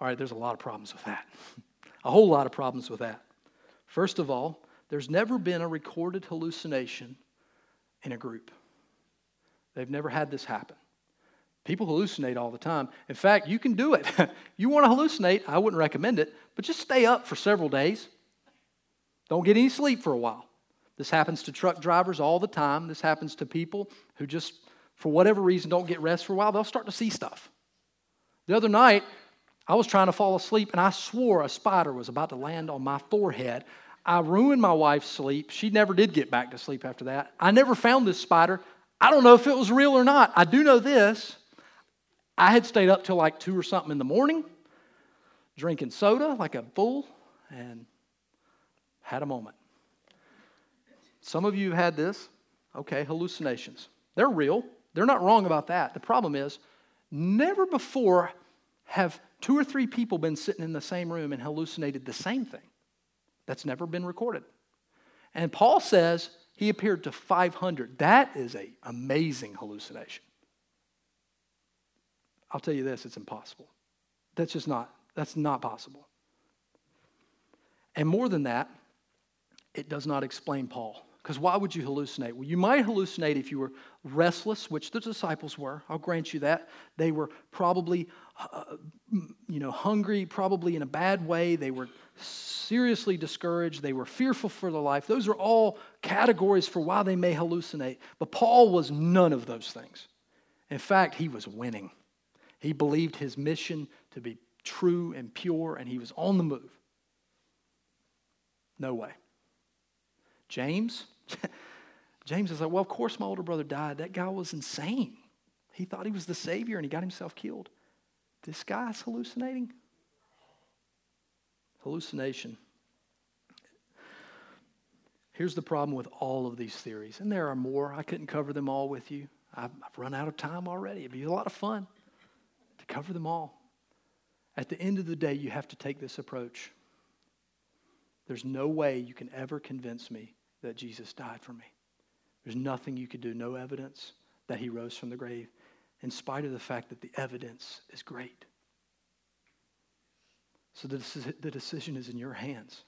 All right, there's a lot of problems with that. *laughs* a whole lot of problems with that. First of all, there's never been a recorded hallucination in a group. They've never had this happen. People hallucinate all the time. In fact, you can do it. *laughs* you want to hallucinate, I wouldn't recommend it, but just stay up for several days. Don't get any sleep for a while. This happens to truck drivers all the time. This happens to people who just, for whatever reason, don't get rest for a while. They'll start to see stuff. The other night, I was trying to fall asleep and I swore a spider was about to land on my forehead. I ruined my wife's sleep. She never did get back to sleep after that. I never found this spider. I don't know if it was real or not. I do know this. I had stayed up till like two or something in the morning, drinking soda like a fool, and had a moment. Some of you have had this. Okay, hallucinations. They're real. They're not wrong about that. The problem is, never before have two or three people been sitting in the same room and hallucinated the same thing. That's never been recorded. And Paul says he appeared to 500. That is an amazing hallucination. I'll tell you this, it's impossible. That's just not, that's not possible. And more than that, it does not explain Paul. Because why would you hallucinate? Well, you might hallucinate if you were restless, which the disciples were. I'll grant you that. They were probably, uh, you know, hungry, probably in a bad way. They were seriously discouraged. They were fearful for their life. Those are all categories for why they may hallucinate. But Paul was none of those things. In fact, he was winning. He believed his mission to be true and pure, and he was on the move. No way. James? *laughs* James is like, well, of course my older brother died. That guy was insane. He thought he was the Savior and he got himself killed. This guy's hallucinating. Hallucination. Here's the problem with all of these theories, and there are more. I couldn't cover them all with you. I've, I've run out of time already. It'd be a lot of fun to cover them all. At the end of the day, you have to take this approach. There's no way you can ever convince me that Jesus died for me. There's nothing you could do, no evidence that he rose from the grave, in spite of the fact that the evidence is great. So the, decision is in your hands.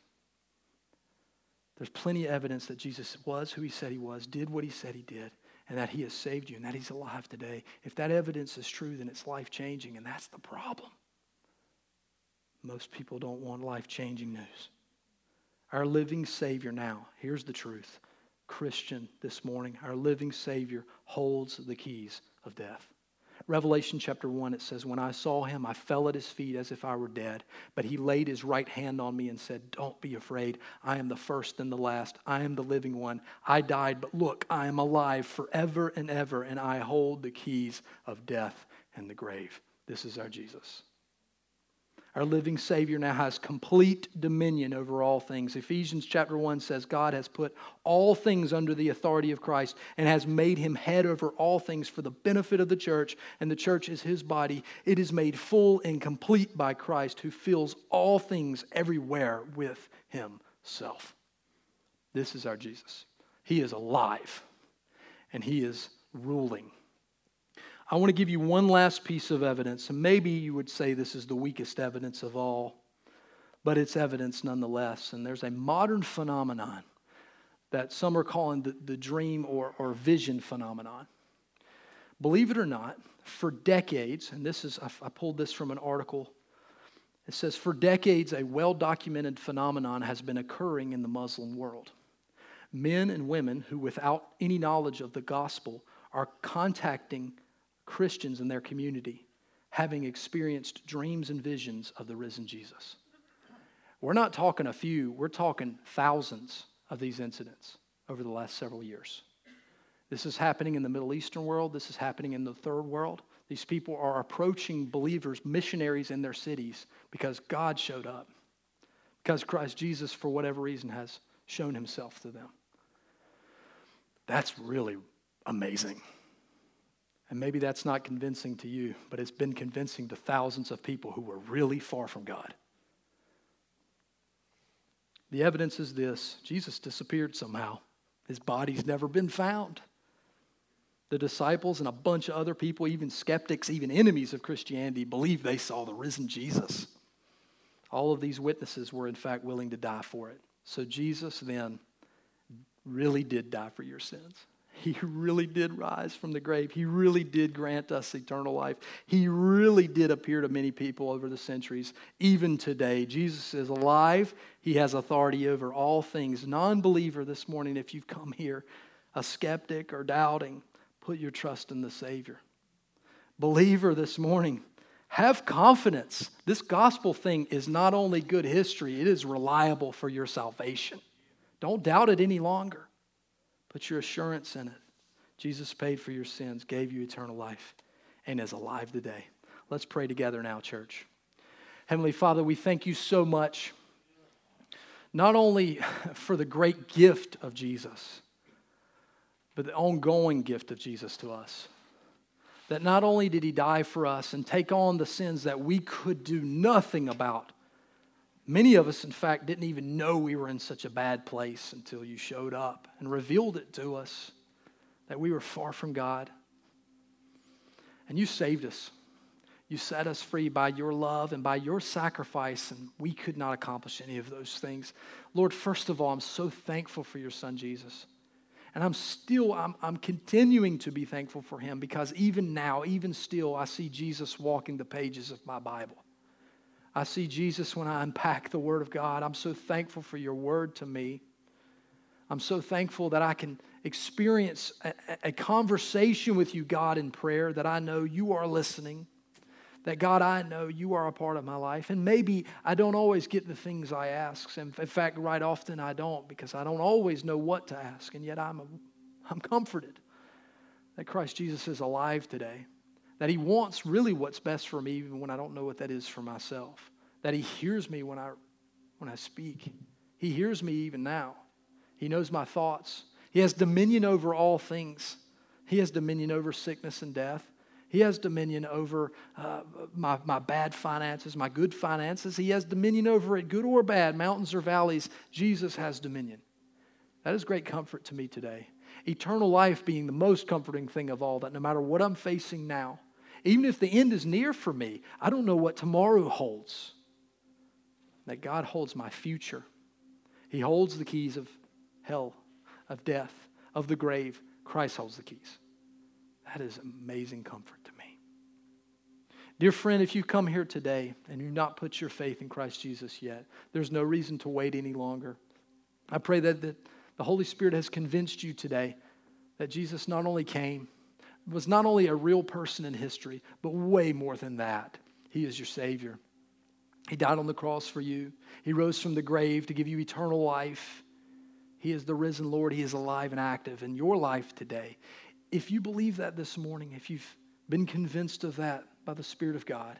There's plenty of evidence that Jesus was who he said he was, did what he said he did, and that he has saved you and that he's alive today. If that evidence is true, then it's life changing, and that's the problem. Most people don't want life changing news our living Savior now. Here's the truth Christian this morning, our living Savior holds the keys of death. Revelation chapter 1, it says, When I saw him, I fell at his feet as if I were dead. But he laid his right hand on me and said, Don't be afraid. I am the first and the last. I am the living one. I died, but look, I am alive forever and ever, and I hold the keys of death and the grave. This is our Jesus. Our living Savior now has complete dominion over all things. Ephesians chapter 1 says God has put all things under the authority of Christ and has made him head over all things for the benefit of the church, and the church is his body. It is made full and complete by Christ, who fills all things everywhere with himself. This is our Jesus. He is alive and He is ruling. I want to give you one last piece of evidence, and maybe you would say this is the weakest evidence of all, but it's evidence nonetheless. And there's a modern phenomenon that some are calling the, the dream or, or vision phenomenon. Believe it or not, for decades, and this is, I, I pulled this from an article. It says, for decades, a well documented phenomenon has been occurring in the Muslim world. Men and women who, without any knowledge of the gospel, are contacting Christians in their community, having experienced dreams and visions of the risen Jesus. We're not talking a few, we're talking thousands of these incidents over the last several years. This is happening in the Middle Eastern world. This is happening in the third world. These people are approaching believers, missionaries in their cities, because God showed up. Because Christ Jesus, for whatever reason, has shown himself to them. That's really amazing. And maybe that's not convincing to you, but it's been convincing to thousands of people who were really far from God. The evidence is this Jesus disappeared somehow, his body's never been found. The disciples and a bunch of other people, even skeptics, even enemies of Christianity, believe they saw the risen Jesus. All of these witnesses were, in fact, willing to die for it. So Jesus then really did die for your sins. He really did rise from the grave. He really did grant us eternal life. He really did appear to many people over the centuries, even today. Jesus is alive. He has authority over all things. Non believer this morning, if you've come here, a skeptic or doubting, put your trust in the Savior. Believer this morning, have confidence. This gospel thing is not only good history, it is reliable for your salvation. Don't doubt it any longer. Put your assurance in it. Jesus paid for your sins, gave you eternal life, and is alive today. Let's pray together now, church. Heavenly Father, we thank you so much, not only *laughs* for the great gift of Jesus, but the ongoing gift of Jesus to us. That not only did he die for us and take on the sins that we could do nothing about, Many of us, in fact, didn't even know we were in such a bad place until you showed up and revealed it to us that we were far from God. And you saved us. You set us free by your love and by your sacrifice, and we could not accomplish any of those things. Lord, first of all, I'm so thankful for your son, Jesus. And I'm still, I'm, I'm continuing to be thankful for him because even now, even still, I see Jesus walking the pages of my Bible. I see Jesus when I unpack the Word of God. I'm so thankful for your Word to me. I'm so thankful that I can experience a, a, conversation with you, God, in prayer, that I know you are listening, that God, I know you are a part of my life. And maybe I don't always get the things I ask. And In fact, right often I don't because I don't always know what to ask. And yet I'm, a, I'm comforted that Christ Jesus is alive today that He wants really what's best for me, even when I don't know what that is for myself. That He hears me when I, when I speak. He hears me even now. He knows my thoughts. He has dominion over all things. He has dominion over sickness and death. He has dominion over uh, my, my bad finances, my good finances. He has dominion over it, good or bad, mountains or valleys. Jesus has dominion. That is great comfort to me today. Eternal life being the most comforting thing of all, that no matter what I'm facing now, even if the end is near for me, I don't know what tomorrow holds. That God holds my future. He holds the keys of hell, of death, of the grave. Christ holds the keys. That is amazing comfort to me. Dear friend, if you come here today and you've not put your faith in Christ Jesus yet, there's no reason to wait any longer. I pray that, that the Holy Spirit has convinced you today that Jesus not only came, was not only a real person in history, but way more than that. He is your Savior. He died on the cross for you, He rose from the grave to give you eternal life. He is the risen Lord. He is alive and active in your life today. If you believe that this morning, if you've been convinced of that by the Spirit of God,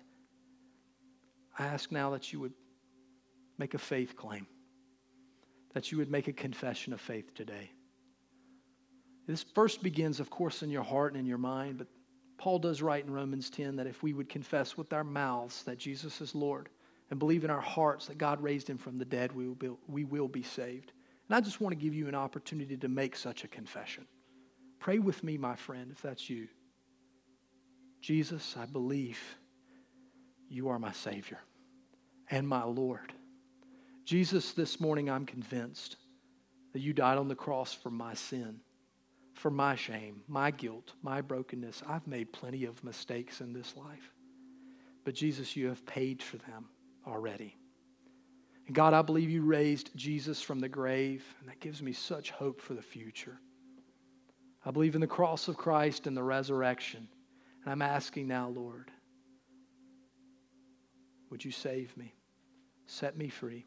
I ask now that you would make a faith claim, that you would make a confession of faith today. This first begins, of course, in your heart and in your mind, but Paul does write in Romans 10 that if we would confess with our mouths that Jesus is Lord and believe in our hearts that God raised him from the dead, we will be, we will be saved. And I just want to give you an opportunity to make such a confession. Pray with me, my friend, if that's you. Jesus, I believe you are my Savior and my Lord. Jesus, this morning I'm convinced that you died on the cross for my sin, for my shame, my guilt, my brokenness. I've made plenty of mistakes in this life. But Jesus, you have paid for them already. And God, I believe you raised Jesus from the grave, and that gives me such hope for the future. I believe in the cross of Christ and the resurrection. And I'm asking now, Lord, would you save me, set me free,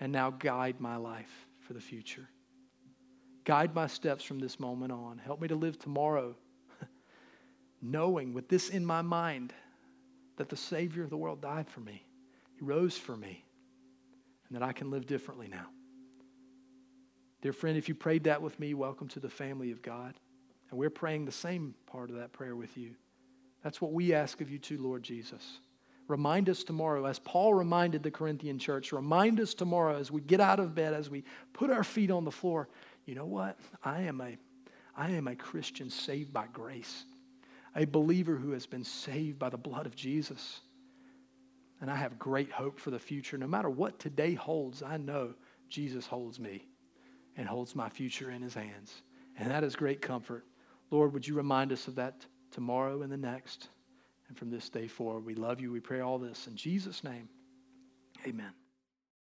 and now guide my life for the future? Guide my steps from this moment on. Help me to live tomorrow, *laughs* knowing with this in my mind that the Savior of the world died for me, He rose for me, and that I can live differently now. Dear friend, if you prayed that with me, welcome to the family of God. And we're praying the same part of that prayer with you. That's what we ask of you too, Lord Jesus. Remind us tomorrow, as Paul reminded the Corinthian church, remind us tomorrow as we get out of bed, as we put our feet on the floor, you know what? I am a, I am a Christian saved by grace, a believer who has been saved by the blood of Jesus. And I have great hope for the future. No matter what today holds, I know Jesus holds me and holds my future in his hands. And that is great comfort. Lord, would you remind us of that tomorrow and the next? And from this day forward, we love you. We pray all this in Jesus' name. Amen.